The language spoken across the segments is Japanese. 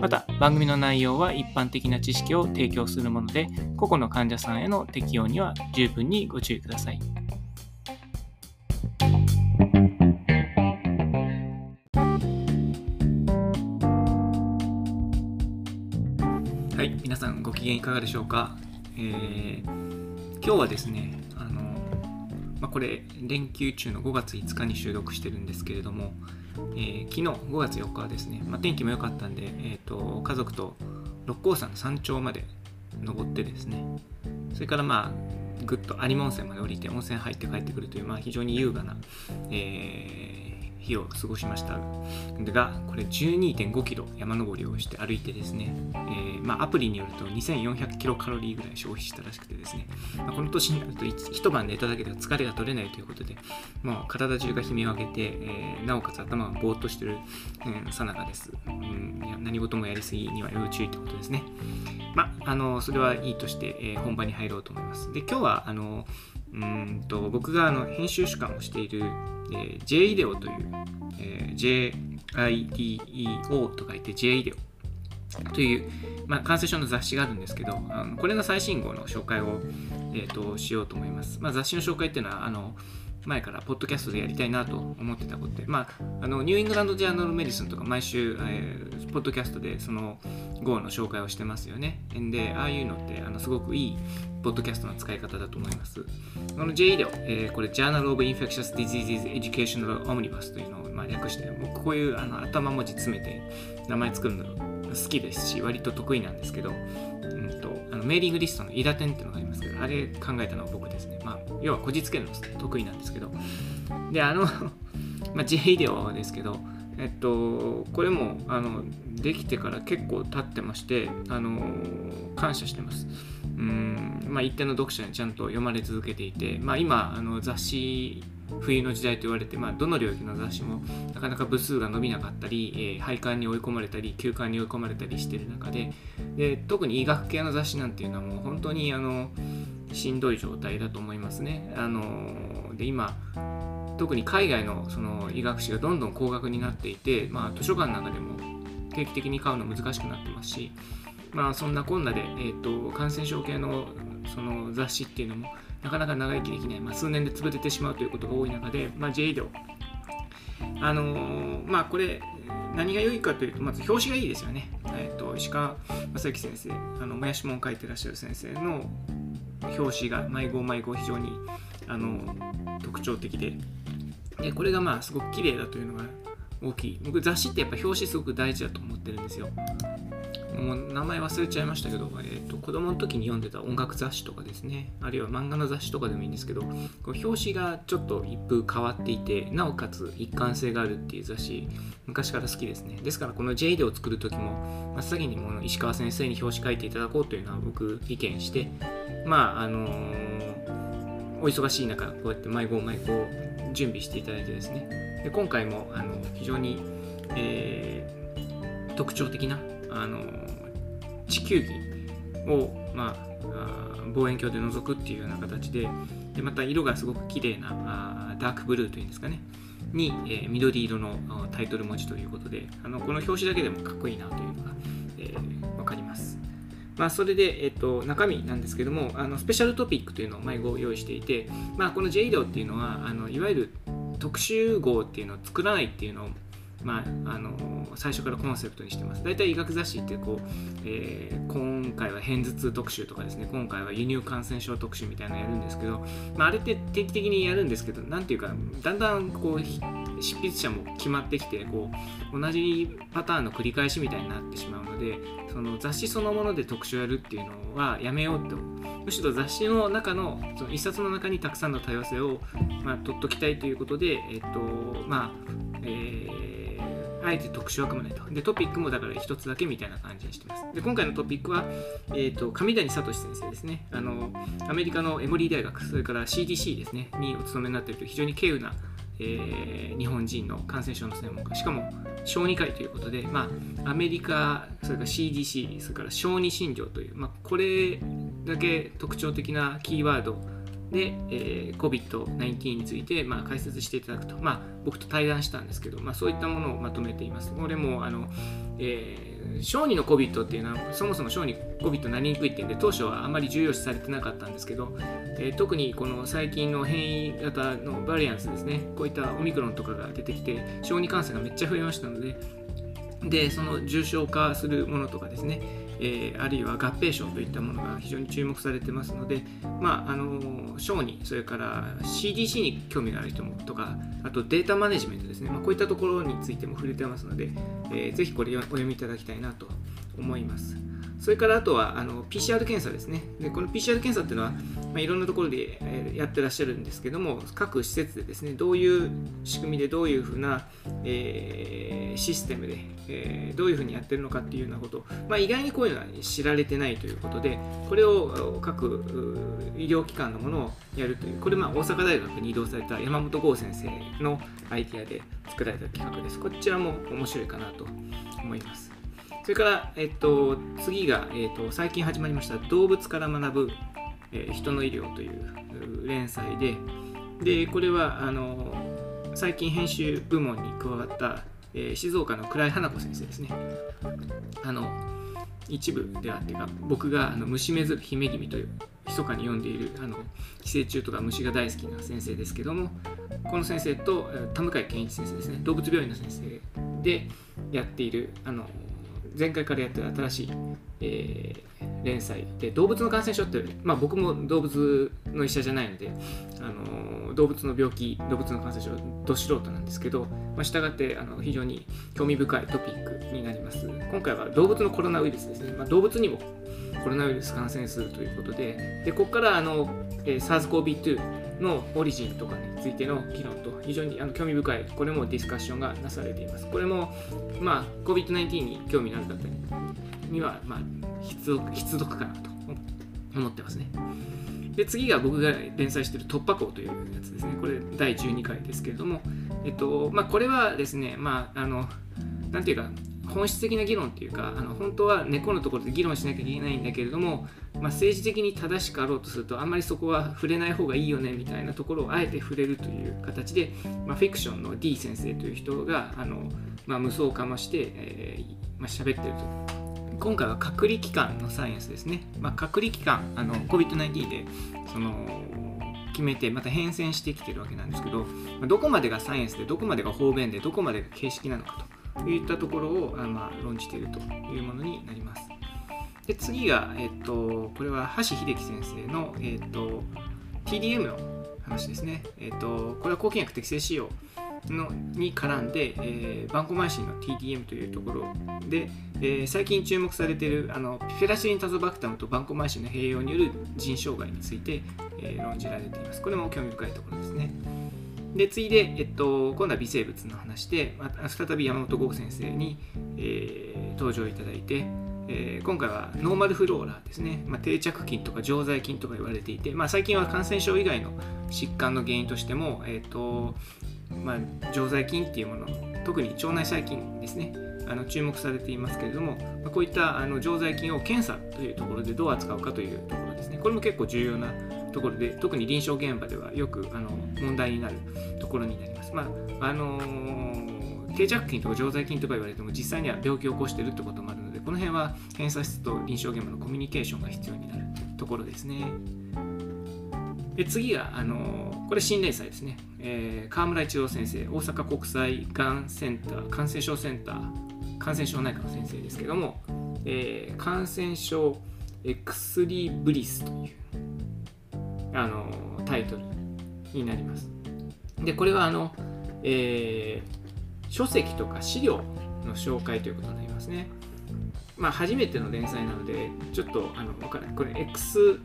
また番組の内容は一般的な知識を提供するもので個々の患者さんへの適用には十分にご注意ください。はい皆さんご機嫌いかがでしょうか、えー、今日はですねあの、まあ、これ連休中の5月5日に収録してるんですけれども、えー、昨日5月4日はですね、まあ、天気も良かったんで、えーと、家族と六甲山の山頂まで登ってですね。それからまあぐっと有馬温泉まで降りて温泉入って帰ってくるという、まあ、非常に優雅な、え日を過ごしました。がこれ12.5キロ山登りをして歩いてですね、えー、まあ、アプリによると2400キロカロリーぐらい消費したらしくてですね、まあ、この年になると一晩寝ただけでは疲れが取れないということでもう体中が悲鳴を上げて、えー、なおかつ頭がぼーっとしてるさなかです、うん、いや何事もやりすぎには要注意ということですね。まあ、あのそれはいいとして、えー、本番に入ろうと思います。で今日はあのうんと僕があの編集主管をしている、えー、J イデオという、えー、JIDEO と書いて J イデオという、まあ、感染症の雑誌があるんですけどあのこれの最新号の紹介を、えーと、しようと思います、まあ、雑誌の紹介っていうのはあの前からポッドキャストでやりたいなと思ってたことで、まあ、あのニューイングランド・ジャーナル・メディスンとか毎週、えー、ポッドキャストでその号の紹介をしてますよね。で、ああいうのってあのすごくいいポッドキャストの使い方だと思います。この J 医療、えー、これ Journal of Infectious Diseases Educational Omnibus というのをまあ略して、僕こういうあの頭文字詰めて名前作るの好きですし、割と得意なんですけど、うんと、あのメーリングリストのイダテンっていうのがありますけど、あれ考えたのは僕ですね。まあ、要はこじつけるの得意なんですけど。で、あの まあ、J 医療ですけど、えっと、これもあのできてから結構経ってましてあの感謝してます。うんまあ、一定の読者にちゃんと読まれ続けていて、まあ、今あの雑誌冬の時代と言われて、まあ、どの領域の雑誌もなかなか部数が伸びなかったり、えー、廃刊に追い込まれたり休刊に追い込まれたりしてる中でで特に医学系の雑誌なんていうのはもう本当にあのしんどい状態だと思いますね。あので今特に海外のその医学誌がどんどん高額になっていて、まあ、図書館の中でも定期的に買うの難しくなってますし、まあ、そんなこんなで、えーと、感染症系のその雑誌っていうのもなかなか長生きできない、まあ、数年で潰れてしまうということが多い中で、まあ、J 医療あのー、まあこれ何が良いかというとまず表紙がいいですよね、えーと、石川正幸先生あのもやしもん書いてらっしゃる先生の表紙が毎号毎号非常にあの特徴的で。でこれがまあすごく綺麗だというのが大きい。僕雑誌ってやっぱ表紙すごく大事だと思ってるんですよ。もう名前忘れちゃいましたけど、えーと、子供の時に読んでた音楽雑誌とかですね。あるいは漫画の雑誌とかでもいいんですけどこう表紙がちょっと一風変わっていてなおかつ一貫性があるっていう雑誌昔から好きですね。ですからこの J でを作る時も真っ先にも石川先生に表紙書いていただこうというのは僕意見してまああのー、お忙しい中こうやって毎号毎号準備していただいてですね。で今回もあの非常に、えー、特徴的なあの地球儀を、まあ、望遠鏡で覗くっていうような形ででまた色がすごく綺麗なあダークブルーというんですかね。に、えー、緑色のタイトル文字ということであのこの表紙だけでもかっこいいなというのが、まあ、それで、えっと、中身なんですけどもあのスペシャルトピックというのを毎号用意していて、まあ、この JEDO っていうのはあのいわゆる特集号っていうのを作らないっていうのをまあ、あの最初からコンセプトにしてます。大体医学雑誌ってこう、えー、今回は片頭痛特集とかですね、今回は輸入感染症特集みたいなのやるんですけど、まあ、あれって定期的にやるんですけど、なんていうか、だんだんこう執筆者も決まってきてこう同じパターンの繰り返しみたいになってしまうのでその雑誌そのもので特集やるっていうのはやめようとむしろ雑誌の中のその一冊の中にたくさんの多様性を、まあ、取っときたいということで、えっとまあえー、あえて特殊は組まないと。で、トピックもだから一つだけみたいな感じにしてます。で、今回のトピックは、えっ、ー、と、上谷聡先生ですね。あの、アメリカのエモリー大学、それから CDC ですね、にお勤めになっていると非常に稀有な、えー、日本人の感染症の専門家、しかも小児科医ということで、まあ、アメリカ、それから CDC、それから小児診療という、まあ、これだけ特徴的なキーワードで、えー、COVID-19 について、まあ、解説していただくと、まあ、僕と対談したんですけど、まあ、そういったものをまとめています。これもあの、えー、小児の COVID っていうのはそもそも小児 COVID になりにくいっていうんで当初はあまり重要視されてなかったんですけど、えー、特にこの最近の変異型のバリアンスですねこういったオミクロンとかが出てきて小児感染がめっちゃ増えましたのででその重症化するものとかですねえー、あるいは合併症といったものが非常に注目されてますので、まあ、あの小児、それから CDC に興味がある人もとか、あとデータマネジメントですね、まあ、こういったところについても触れてますので、えー、ぜひこれをお読みいただきたいなと思います。それからあとはあの PCR 検査ですね。でこの PCR 検査っていうのは、まあ、いろんなところで、やってらっしゃるんですけども、各施設でですね、どういう仕組みでどういうふうな、えー、システムで、えー、どういうふうにやってるのかっていうようなこと、まあ、意外にこういうのは知られてないということで、これを各医療機関のものをやるという、これまあ大阪大学に移動された山本剛先生のアイディアで作られた企画です。こちらも面白いかなと思います。それから、えっと、次が、えっと、最近始まりました動物から学ぶ、えー、人の医療という連載で、で、これは、あの、最近編集部門に加わった、えー、静岡の倉井花子先生ですね。あの、一部ではっていうか、僕があの虫めず姫君という、密かに読んでいるあの寄生虫とか虫が大好きな先生ですけども、この先生と田向健一先生ですね、動物病院の先生でやっている、あの前回からやってる新しい、えー、連載。で動物の感染症って、まあ、僕も動物の医者じゃないので、あの動物の病気動物の感染症ど素人なんですけど、まあ、従ってあの非常に興味深いトピックになります。今回は動物のコロナウイルスですね、まあ、動物にもコロナウイルス感染するということででここからあの、えー、SARS-CoV-2 のオリジンとかについての議論と非常にあの興味深いこれもディスカッションがなされています。これも、まあ、COVID-19 に興味のある方には、まあ、必読必読かなと思ってますね。で次が僕が連載している突破口というやつですね。これ第12回ですけれども、えっとまあ、これはですね、まあ、あのなんていうか本質的な議論っていうかあの本当は根っこのところで議論しなきゃいけないんだけれども、まあ、政治的に正しくあろうとするとあんまりそこは触れない方がいいよねみたいなところをあえて触れるという形で、まあ、フィクションの D 先生という人があの、まあ、無双をかまして、えーまあ、喋ってると。今回は隔離期間のサイエンスですね。まあ、隔離期間、COVID-19 でその決めてまた変遷してきてるわけなんですけどまどこまでがサイエンスでどこまでが方便でどこまでが形式なのかとといったところをあ、まあ、論じているというものになります。で次が、えっと、これは橋秀樹先生の、えっと、TDM の話ですね。えっと、これは抗菌薬適正使用のに絡んで、えー、バンコマイシンの TDM というところで、えー、最近注目されているあのフェラシリンタゾバクタムとバンコマイシンの併用による腎障害について、えー、論じられています。これも興味深いところですね。で次いで、えっと、今度は微生物の話で、また再び山本剛先生に、えー、登場いただいて、えー、今回はノーマルフローラーですね、まあ、定着菌とか常在菌とか言われていて、まあ、最近は感染症以外の疾患の原因としても、えーとまあ、常在菌っていうもの特に腸内細菌ですね。あの注目されていますけれども、ま、こういったあの常在菌を検査というところでどう扱うかというところですね。これも結構重要なところで特に臨床現場ではよくあの問題になるところになります。まああのー、定着菌とか常在菌とか言われても実際には病気を起こしているってこともあるのでこの辺は検査室と臨床現場のコミュニケーションが必要になるところですね。で次が、あの、これ新連載ですね、えー、河村一郎先生大阪国際がんセンター感染症センター感染症内科の先生ですけども、えー、感染症エクスリブリスというあのタイトルになります。でこれはあの、えー、書籍とか資料の紹介ということになりますね。まあ、初めての連載なので、ちょっとあの分からない。これ、エクス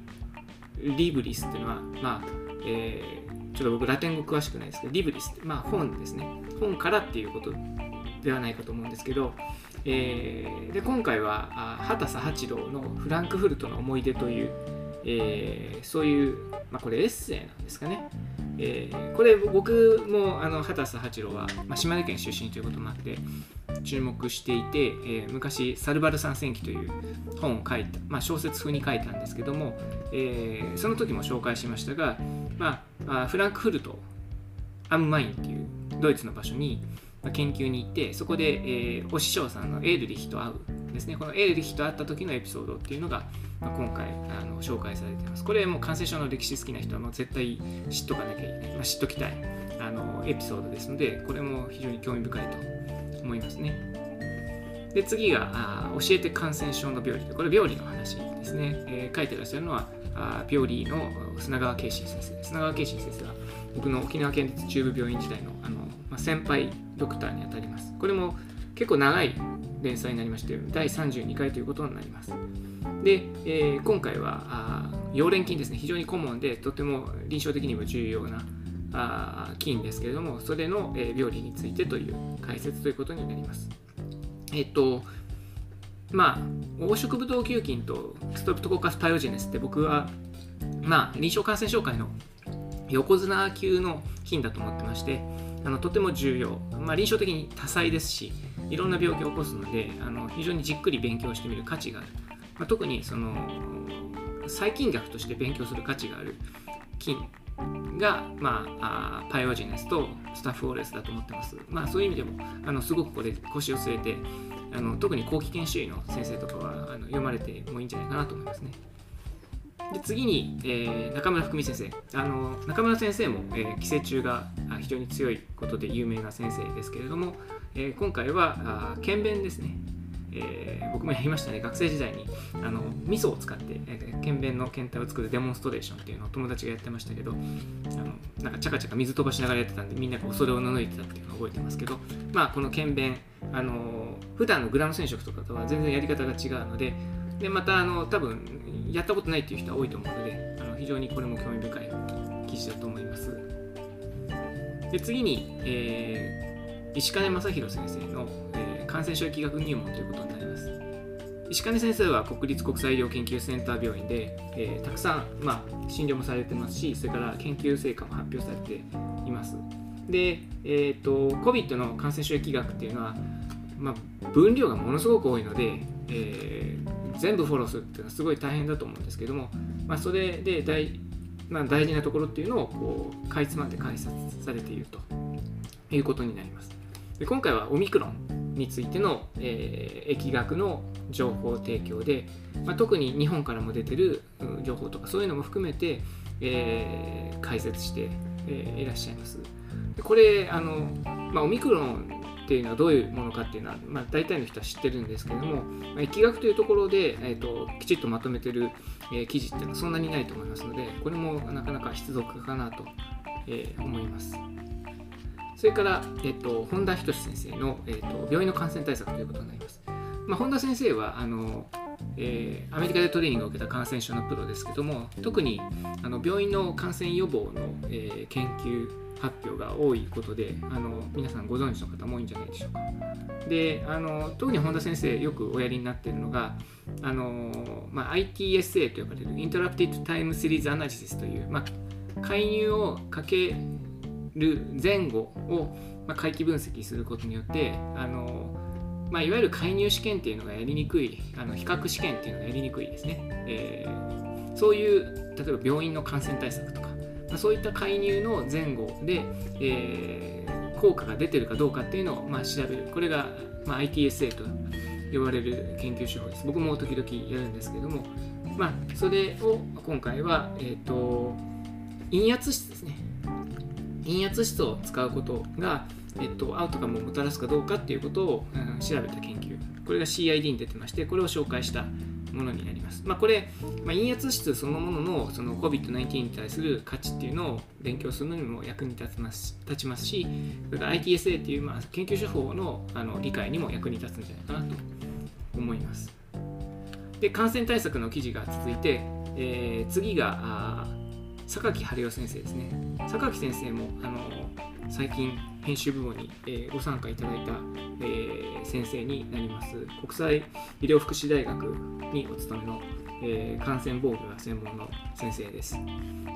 リブリスっていうのは、まあ、えー、ちょっと僕ラテン語詳しくないですけど、リブリスって、まあ本ですね。本からっていうことではないかと思うんですけど、えー、で今回は畑佐八郎の「フランクフルトの思い出」という、えー、そういう、まあ、これエッセイなんですかね、えー、これ僕もあの畑佐八郎は、まあ、島根県出身ということもあって注目していて、えー、昔「サルバル三戦記」という本を書いた、まあ、小説風に書いたんですけども、えー、その時も紹介しましたが、まあ、フランクフルトアムマインっていうドイツの場所に研究に行ってそこで、えー、お師匠さんのエールリヒと会うですね。このエールリヒと会った時のエピソードっていうのが、まあ、今回あの紹介されています。これもう感染症の歴史好きな人はもう絶対知っとかなきゃいけない、まあ、知っときたいあのエピソードですのでこれも非常に興味深いと思いますね。で次があ教えて感染症の病理これ病理の話ですね、えー、書いてらっしゃるのはあ病理の砂川慶信先生砂川慶信先生は僕の沖縄県立中部病院時代のあの、まあ、先輩ドクターにあたります。これも結構長い連載になりまして第32回ということになります。で、えー、今回は溶連菌ですね。非常に顧問でとても臨床的にも重要なあ菌ですけれどもそれの、えー、病理についてという解説ということになります。えっとまあ黄色ブドウ球菌とストプトコーカスパイオジェネスって僕はまあ臨床感染症会の横綱級の菌だと思ってましてあのとても重要、まあ、臨床的に多彩ですしいろんな病気を起こすのであの非常にじっくり勉強してみる価値がある、まあ、特にその細菌学として勉強する価値がある菌が、まあ、あパイオジネスとスタッフオーレスだと思ってます。まあ、そういう意味でもあのすごくこれ腰を据えてあの特に後期研修医の先生とかはあの読まれてもいいんじゃないかなと思いますね。で次に、えー、中村福美先生。あの中村先生も、えー、寄生虫が非常に強いことで有名な先生ですけれども、えー、今回はあ検便ですね、えー、僕もやりましたね。学生時代にあの味噌を使って、えー、検便の検体を作るデモンストレーションっていうのを友達がやってましたけどあのなんかチャカチャカ水飛ばしながらやってたんでみんなが恐れを除いてたっていうのを覚えてますけどまあこの検便あの普段のグラム染色とかとは全然やり方が違うのででまたあの多分やったことないっていう人は多いと思うのであの非常にこれも興味深い記事だと思います。で次に、えー、石金正弘先生の、えー、感染症疫学入門ということになります。石金先生は国立国際医療研究センター病院で、えー、たくさん、まあ、診療もされてますしそれから研究成果も発表されています。で、えーと、COVID の感染症疫学っていうのは、まあ、分量がものすごく多いので、えー全部フォローするっていうのはすごい大変だと思うんですけども、まあ、それで大,、まあ、大事なところっていうのをこうかいつまんで解説されているということになります。で今回はオミクロンについての、えー、疫学の情報提供で、まあ、特に日本からも出てる情報とかそういうのも含めて、えー、解説して、えー、いらっしゃいます。でこれあの、まあ、オミクロンっていうのはどういうものかっていうのは、まあ、大体の人は知ってるんですけども、まあ、疫学というところで、えーと、きちっとまとめてる、えー、記事っていうのはそんなにないと思いますのでこれもなかなか必読かなと、えー、思います。それから、えーと、本田仁先生の、えーと、病院の感染対策ということになります。まあ、本田先生はあのえー、アメリカでトレーニングを受けた感染症のプロですけども特にあの病院の感染予防の、えー、研究発表が多いことであの皆さんご存知の方も多いんじゃないでしょうか。であの特に本田先生よくおやりになっているのがあの、まあ、ITSA と呼ばれる Interrupted Time Series Analysis という、まあ、介入をかける前後を、まあ、回帰分析することによってあのまあ、いわゆる介入試験っていうのがやりにくいあの比較試験っていうのがやりにくいですね、えー、そういう例えば病院の感染対策とかまあそういった介入の前後で、えー、効果が出てるかどうかっていうのを、まあ、調べる。これが、まあ、ITSA と呼ばれる研究手法です。僕も時々やるんですけども、まあ、それを今回は、えーと、陰圧室ですね。陰圧室を使うことが、えっと、アウトカムをもたらすかどうかっていうことを、うん、調べた研究これが CID に出てましてこれを紹介したものになります。まあ、これ、まあ、陰圧室そのもののその COVID-19 に対する価値っていうのを勉強するのにも役に立ちます立ちますし、それから ITSA っていうまあ研究手法のあの理解にも役に立つんじゃないかなと思います。で、感染対策の記事が続いて、えー、次が榊春代先生ですね。榊先生もあの最近編集部門に、え、ご参加いただいた、え、先生になります。国際医療福祉大学にお勤めの、え、感染防御が専門の先生です。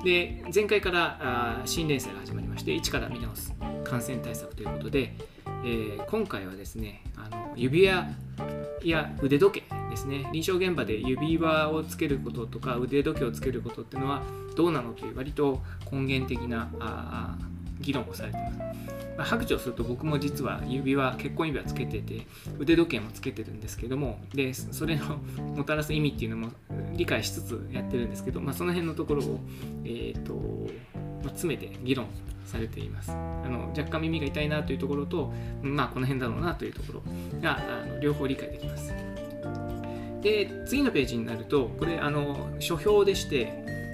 で前回からあ新連載が始まりまして一から見直す感染対策ということで、え、今回はですねあの指輪や腕時計ですね。臨床現場で指輪をつけることとか腕時計をつけることっていうのはどうなのという割と根源的なあ議論をされてます。まあ、白状すると僕も実は指輪結婚指輪つけてて腕時計もつけてるんですけどもでそれの もたらす意味っていうのも理解しつつやってるんですけど、まあ、その辺のところを、えーとまあ、詰めて議論されていますあの若干耳が痛いなというところとまあこの辺だろうなというところがあの両方理解できますで次のページになるとこれあの書評でして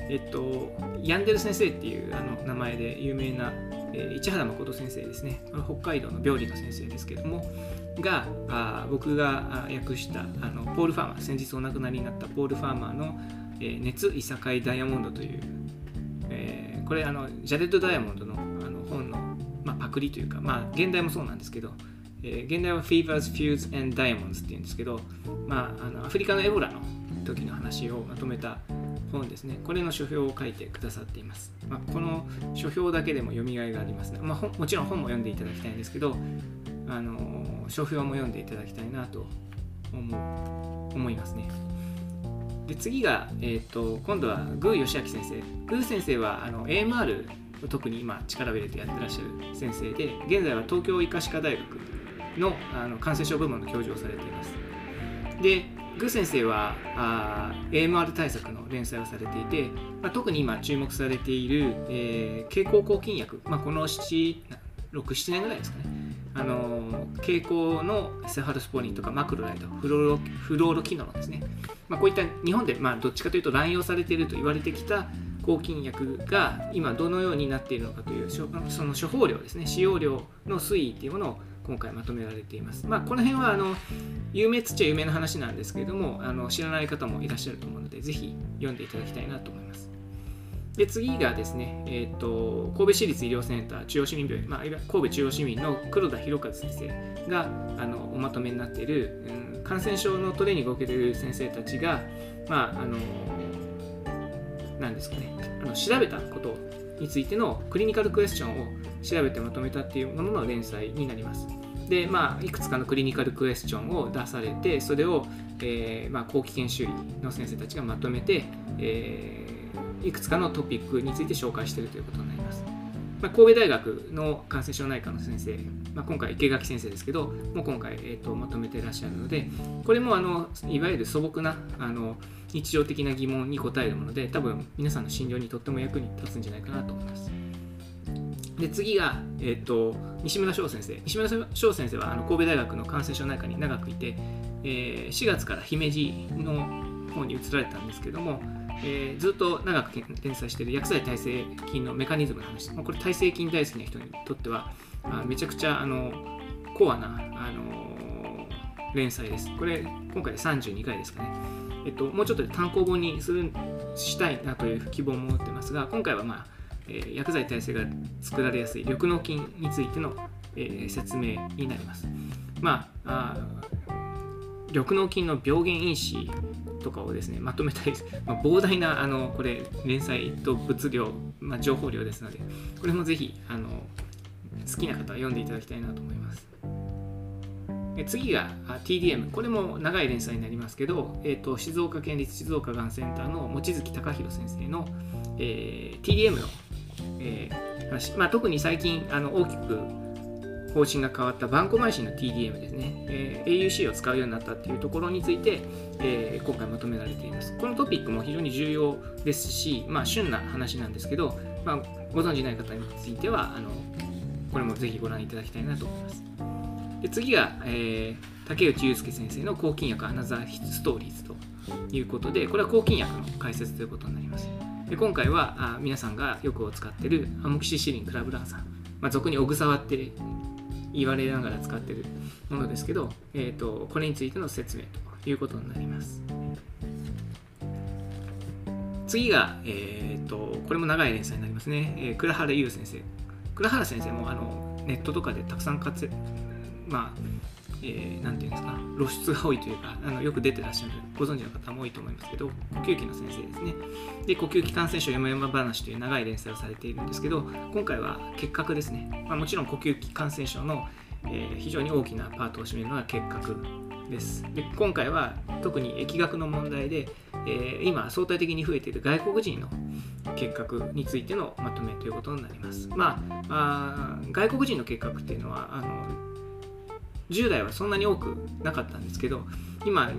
えっとヤンデル先生っていうあの名前で有名な、え、市原誠先生ですね。北海道の病理の先生ですけどもがあ僕が訳したあのポール・ファーマー先日お亡くなりになったポール・ファーマーの、え、熱いさかいダイヤモンドという、えー、これあのジャレッド・ダイヤモンドのあの本の、まあ、パクリというか、まあ、現代もそうなんですけどえー、現代は Fevers, Feuds and Diamonds っていうんですけど、まあ、あのアフリカのエボラの時の話をまとめた本ですね。これの書評を書いてくださっています。まあ、この書評だけでも読みがいがありますね。まあ、もちろん本も読んでいただきたいんですけど、あの書評も読んでいただきたいなと思う思いますね。で次が、えーと、今度はグー義明先生。グー先生はあの AMR を特に今力を入れてやってらっしゃる先生で、現在は東京医科歯科大学のあの感染症部門の教授をされています。で、グ先生はあ AMR 対策の連載をされていて、まあ、特に今注目されている、えー、経口抗菌薬、まあ、この67年ぐらいですかね。あの経口のセファルスポリンとかマクロライトフローロフローロキノロですね、まあ、こういった日本で、まあ、どっちかというと乱用されていると言われてきた抗菌薬が今どのようになっているのかというその処方量ですね。使用量の推移というものを今回まとめられています。まあ、この辺はあの有名っつっちゃ有名な話なんですけれどもあの知らない方もいらっしゃると思うのでぜひ読んでいただきたいなと思います。で次がですね、えーと、神戸市立医療センター中央市民病院、まあ、神戸中央市民の黒田博和先生があのおまとめになっている、うん、感染症のトレーニングを受けている先生たちが、まあ、あの何ですかねあの調べたことをについてのクリニカルクエスチョンを調べてまとめたっていうものの連載になります。で、まあ、いくつかのクリニカルクエスチョンを出されて、それを、えーまあ、後期研修医の先生たちがまとめて、えー、いくつかのトピックについて紹介しているということになります。まあ、神戸大学の感染症内科の先生、まあ、今回池垣先生ですけどもう今回、えーと、まとめてらっしゃるのでこれもあのいわゆる素朴なあの日常的な疑問に答えるもので多分皆さんの診療にとっても役に立つんじゃないかなと思います。で次が、えーと、西村翔先生西村翔先生はあの神戸大学の感染症内科に長くいて、えー、4月から姫路の方に移られたんですけども、えー、ずっと長く連載している薬剤耐性菌のメカニズムの話。まあこれ耐性菌大好きな人にとってはあめちゃくちゃあのコアな、あの連載です。これ今回で32回ですかね。えっと、もうちょっと単行本にするしたいなという希望も持ってますが今回はまあえー、薬剤耐性が作られやすい緑膿菌についての、えー、説明になります。まあ緑膿菌の病原因子とかをですねまとめたい、まあ、膨大なあのこれ連載と物量、まあ、情報量ですのでこれもぜひあの好きな方は読んでいただきたいなと思います。次が TDM これも長い連載になりますけど、えーと、静岡県立静岡がんセンターの望月隆弘先生の、えー、TDM のえー、話、まあ、特に最近あの大きく方針が変わったバンコマイシンの TDM ですね、えー、AUC を使うようになったっていうところについて、えー、今回まとめられています。このトピックも非常に重要ですし、まあ、旬な話なんですけど、まあ、ご存じない方についてはあのこれもぜひご覧いただきたいなと思います。で次が、えー、竹内祐介先生の抗菌薬アナザーストーリーズということで、これは抗菌薬の解説ということになります。で今回はあ皆さんがよく使っているアモキシシリンクラブラン酸、まあ、俗にオグサワって言われながら使っているものですけど、えーと、これについての説明ということになります。次が、えーと、これも長い連載になりますね、えー、倉原優先生。倉原先生もあのネットとかでたくさん活まあえー、ていうんですか露出が多いというかあのよく出てらっしゃるご存知の方も多いと思いますけど呼吸器の先生ですね。で呼吸器感染症山々話という長い連載をされているんですけど今回は結核ですね、まあ、もちろん呼吸器感染症の、えー、非常に大きなパートを占めるのは結核です。で今回は特に疫学の問題で、えー、今相対的に増えている外国人の結核についてのまとめということになります。まあ、あ外国人の結核っていうのはあの10代はそんなに多くなかったんですけど今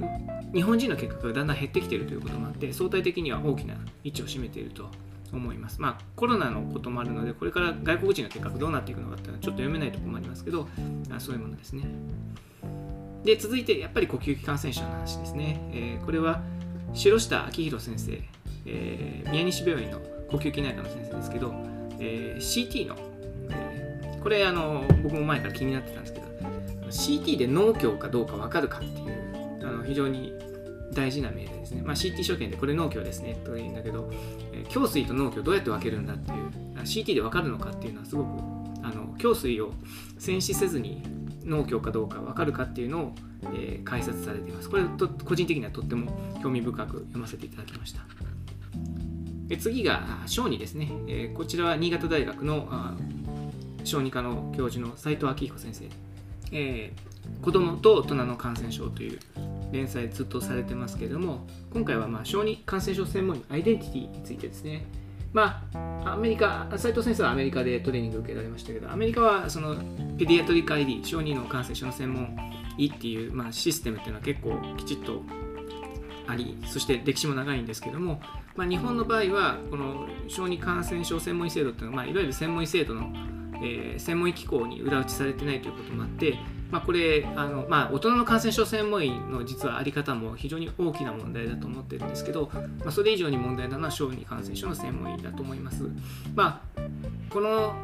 日本人の結核がだんだん減ってきているということもあって相対的には大きな位置を占めていると思います。まあ、コロナのこともあるので、これから外国人の結核どうなっていくのかっていうのはちょっと読めないところもありますけど、あそういうものですね。で、続いて、やっぱり呼吸器感染症の話ですね。えー、これは、城下明宏先生、えー、宮西病院の呼吸器内科の先生ですけど、えー、CT の、えこれあの、僕も前から気になってたんですけど、CT で脳胸かどうか分かるかっていうあの非常に大事な命令ですね。まあ、CT 所見でこれ脳胸ですねと言うんだけど、えー、胸水と脳胸どうやって分けるんだっていう CT で分かるのかっていうのはすごくあの胸水を栓死せずに脳胸かどうか分かるかっていうのを、えー、解説されています。これと個人的にはとっても興味深く読ませていただきました。え次が小児ですね、えー、こちらは新潟大学の小児科の教授の斉藤明彦先生えー、子供と大人の感染症という連載ずっとされてますけれども今回はまあ小児感染症専門医アイデンティティについてですね。まあ、アメリカ、斉藤先生はアメリカでトレーニング受けられましたけど、アメリカはそのペディアトリカ ID、小児の感染症の専門医っていう、まあ、システムっていうのは結構きちっとあり、そして歴史も長いんですけども、まあ、日本の場合は、この小児感染症専門医制度っていうのは、まあ、いわゆる専門医制度のえー、専門医機構に裏打ちされてないということもあって、まあ、これあの、まあ、大人の感染症専門医の実はあり方も非常に大きな問題だと思ってるんですけど、まあ、それ以上に問題なのは小児感染症の専門医だと思います。まあ、この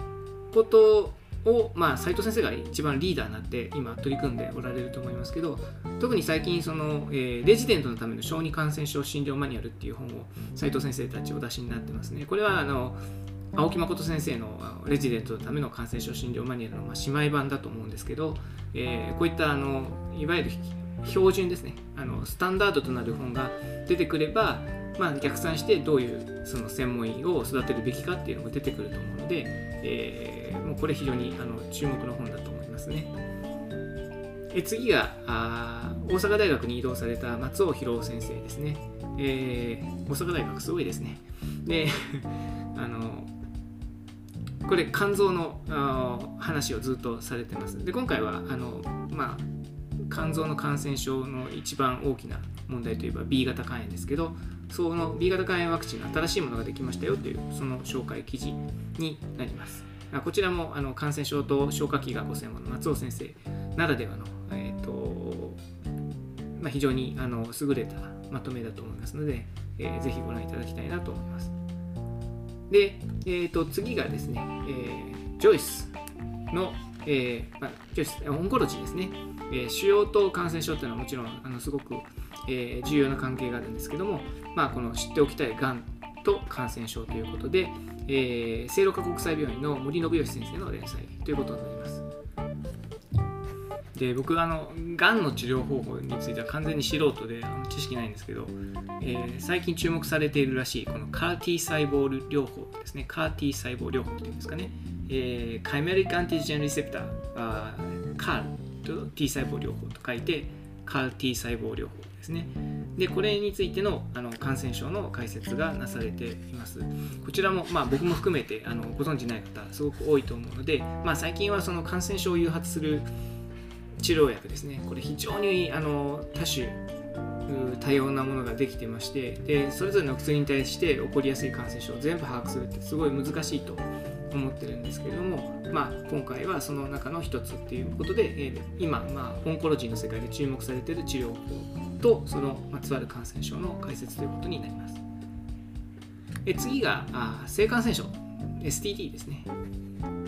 ことを、まあ、藤先生が一番リーダーになって今取り組んでおられると思いますけど特に最近その、えー、レジデントのための小児感染症診療マニュアルっていう本を斉藤先生たちお出しになってますね。これはあの青木誠先生のレジデントのための感染症診療マニュアルの、ま姉妹版だと思うんですけど、えー、こういったあのいわゆる標準ですねあのスタンダードとなる本が出てくれば、まあ、逆算してどういうその専門医を育てるべきかっていうのが出てくると思うので、えー、もうこれ非常にあの注目の本だと思いますね。え次があ大阪大学に移動された松尾博先生ですね。えー、大阪大学すごいですね。で あのこれ肝臓の話をずっとされてます。で今回はあの、まあ、肝臓の感染症の一番大きな問題といえば B 型肝炎ですけどその B 型肝炎ワクチンの新しいものができましたよというその紹介記事になります。こちらもあの感染症と消化器がご専門の松尾先生ならではの、えーとまあ、非常にあの優れたまとめだと思いますので、えー、ぜひご覧いただきたいなと思います。で、えー、と次がですね、えー、ジョイスの、えーまあ、ジョイスオンコロジーですね、えー、腫瘍と感染症というのはもちろんあのすごく、えー、重要な関係があるんですけども、まあ、この知っておきたいがんと感染症ということで、えー、聖路加国際病院の森信義先生の連載ということになります。で僕あのがんの治療方法については完全に素人であの知識ないんですけど、えー、最近注目されているらしいこの CAR-T 細胞療法ですね。CAR-T 細胞療法っていうんですかね、えー、カイメリックアンティジェンリセプターあ CAR と T 細胞療法と書いて CAR-T 細胞療法ですね。でこれについてのあの感染症の解説がなされています。こちらも、まあ、僕も含めてあのご存じない方すごく多いと思うので、まあ、最近はその感染症を誘発する治療薬ですねこれ非常にあの多種多様なものができてましてでそれぞれの薬に対して起こりやすい感染症を全部把握するってすごい難しいと思ってるんですけれども、まあ、今回はその中の一つっていうことで、えー、今、まあ、オンコロジーの世界で注目されている治療法とそのまつわる感染症の解説ということになります。え次があ性感染症 STD ですね。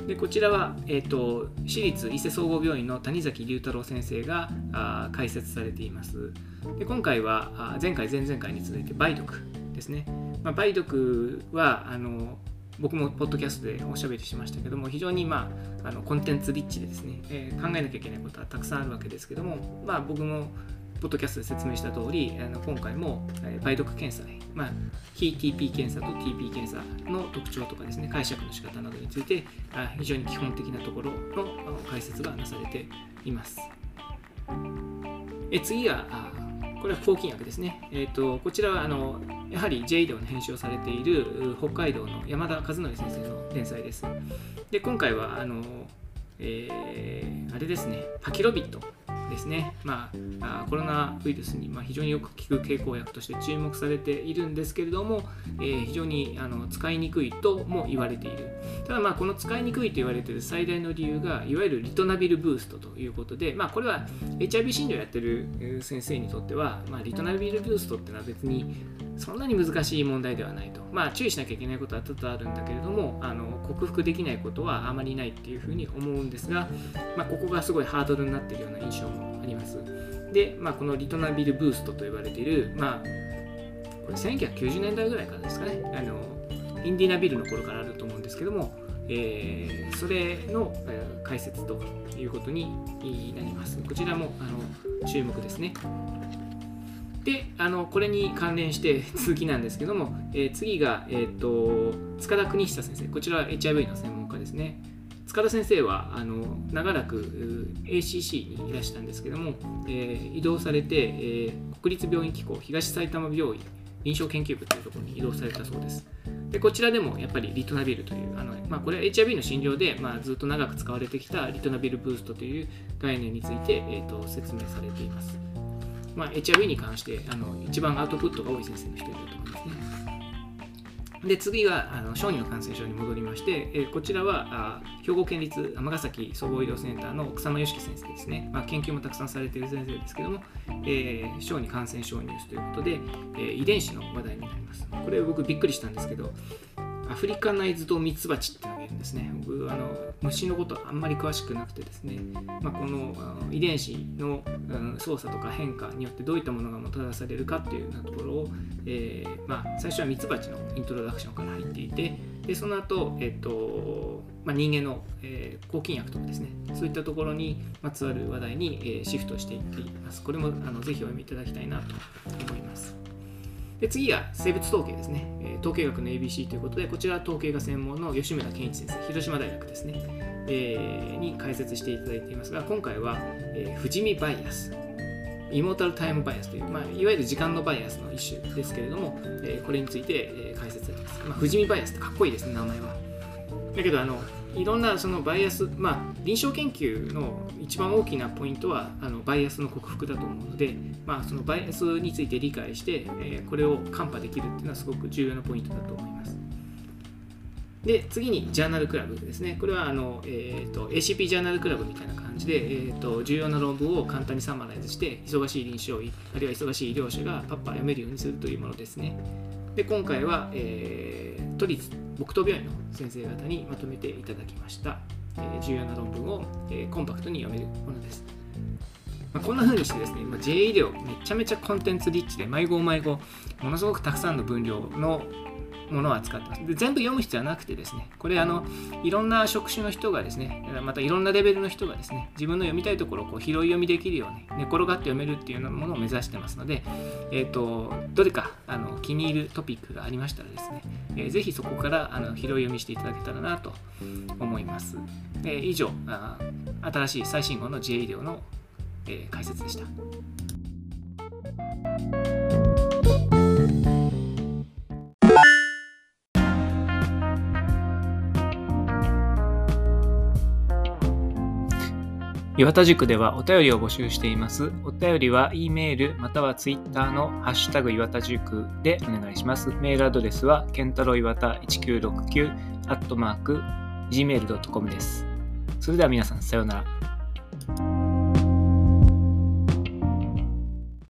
でこちらは、えーと、私立伊勢総合病院の谷崎龍太郎先生があ解説されています。で今回はあ前回前々回に続いて梅毒ですね、まあ、梅毒はあの僕もポッドキャストでおしゃべりしましたけども非常に、まあ、あのコンテンツリッチでですね、えー、考えなきゃいけないことはたくさんあるわけですけども、まあ、僕もポッドキャストで説明した通りあの今回も、えー、梅毒検査、まあ、非 TP 検査と TP 検査の特徴とかですね解釈の仕方などについてあ非常に基本的なところの解説がなされています。え次はあこれは抗菌薬ですね。えーと、こちらはあのやはり J 医療の編集をされている北海道の山田和則先生の連載です。で今回はあの、えー、あれですね、パキロビットですね、まあ、コロナウイルスに、非常によく効く経口薬として注目されているんですけれども、えー、非常にあの使いにくいとも言われているただまあこの使いにくいと言われている最大の理由がいわゆるリトナビルブーストということで、まあ、これは HIV 診療やってる先生にとっては、まあ、リトナビルブーストっていうのは別にそんなに難しい問題ではないと。まあ注意しなきゃいけないことは多々あるんだけれども、あの克服できないことはあまりないっていうふうに思うんですが、まあ、ここがすごいハードルになってるような印象もあります。で、まあ、このリトナビルブーストと呼ばれている、まあ、これ1990年代ぐらいからですかね、あのインディナビルの頃からあると思うんですけども、えー、それの、え、解説ということになります。こちらもあの注目ですね。であのこれに関連して 続きなんですけども、えー、次が、えーと、塚田邦久先生こちらは HIV の専門家ですね塚田先生はあの長らく ACC にいらしたんですけども、えー、移動されて、えー、国立病院機構東埼玉病院臨床研究部というところに移動されたそうですでこちらでもやっぱりリトナビルというあの、まあ、これは HIV の診療で、まあ、ずっと長く使われてきたリトナビルブーストという概念について、えーと説明されていますまあ、HIV に関してあの一番アウトプットが多い先生の一人だと思いますね。で次はあの小児の感染症に戻りまして、えー、こちらはあ兵庫県立尼崎総合医療センターの草間良樹先生ですね、まあ、研究もたくさんされている先生ですけども、えー、小児感染症ニュースということで、えー、遺伝子の話題になります。これ僕びっくりしたんですけど、アフリカナイズとミツバチってのがいるんですね。僕あの虫のことあんまり詳しくなくてですね、まあ、この遺伝子の、うん、操作とか変化によってどういったものがもたらされるかっていうようなところを、えー、まあ、最初はミツバチのイントロダクションから入っていてでその後、えーとまあ、人間の、えー、抗菌薬とかですねそういったところにまつわる話題に、えー、シフトしていっています。これもあのぜひお読みいただきたいなと思います。で次が生物統計ですね、え、統計学の ABC ということで、こちらは統計が専門の吉村健一先生、広島大学ですね、えー、に解説していただいていますが、今回は、えー、富士見バイアス、イモータルタイムバイアスという、まあ、いわゆる時間のバイアスの一種ですけれども、えー、これについて、えー、解説されます。まあ、富士見バイアスってかっこいいですね、名前は。だけど、あの、いろんなそのバイアス、まあ、臨床研究の一番大きなポイントはあのバイアスの克服だと思うので、まあ、そのバイアスについて理解して、えー、これをカンパできるっていうのはすごく重要なポイントだと思います。で次にジャーナルクラブですね。これはあの、えーと、ACP ジャーナルクラブみたいな感じで、えーと、重要な論文を簡単にサマライズして忙しい臨床医あるいは忙しい医療者がパッパ読めるようにするというものですね。で今回は、えー、都立木東病院の先生方にまとめていただきました、え、重要な論文を、え、コンパクトに読めるものです。まあ、こんな風にしてですね、ま、J 医療めちゃめちゃコンテンツリッチで迷子迷子ものすごくたくさんの分量のものを扱ってます。で全部読む必要はなくてですね、これあの、いろんな職種の人がですね、またいろんなレベルの人がですね、自分の読みたいところをこう拾い読みできるように、寝転がって読めるっていうようなものを目指してますので、えっ、ー、と、どれかあの気に入るトピックがありましたらですね、えー、ぜひそこからあの拾い読みしていただけたらなと思います。え、以上あ、新しい最新号の J 医療の、え、解説でした。岩田塾ではお便りを募集しています。お便りは E メールまたは Twitter のハッシュタグ岩田塾でお願いします。メールアドレスはケンタロウ岩田1969アットマーク gmail.com です。それでは皆さんさようなら。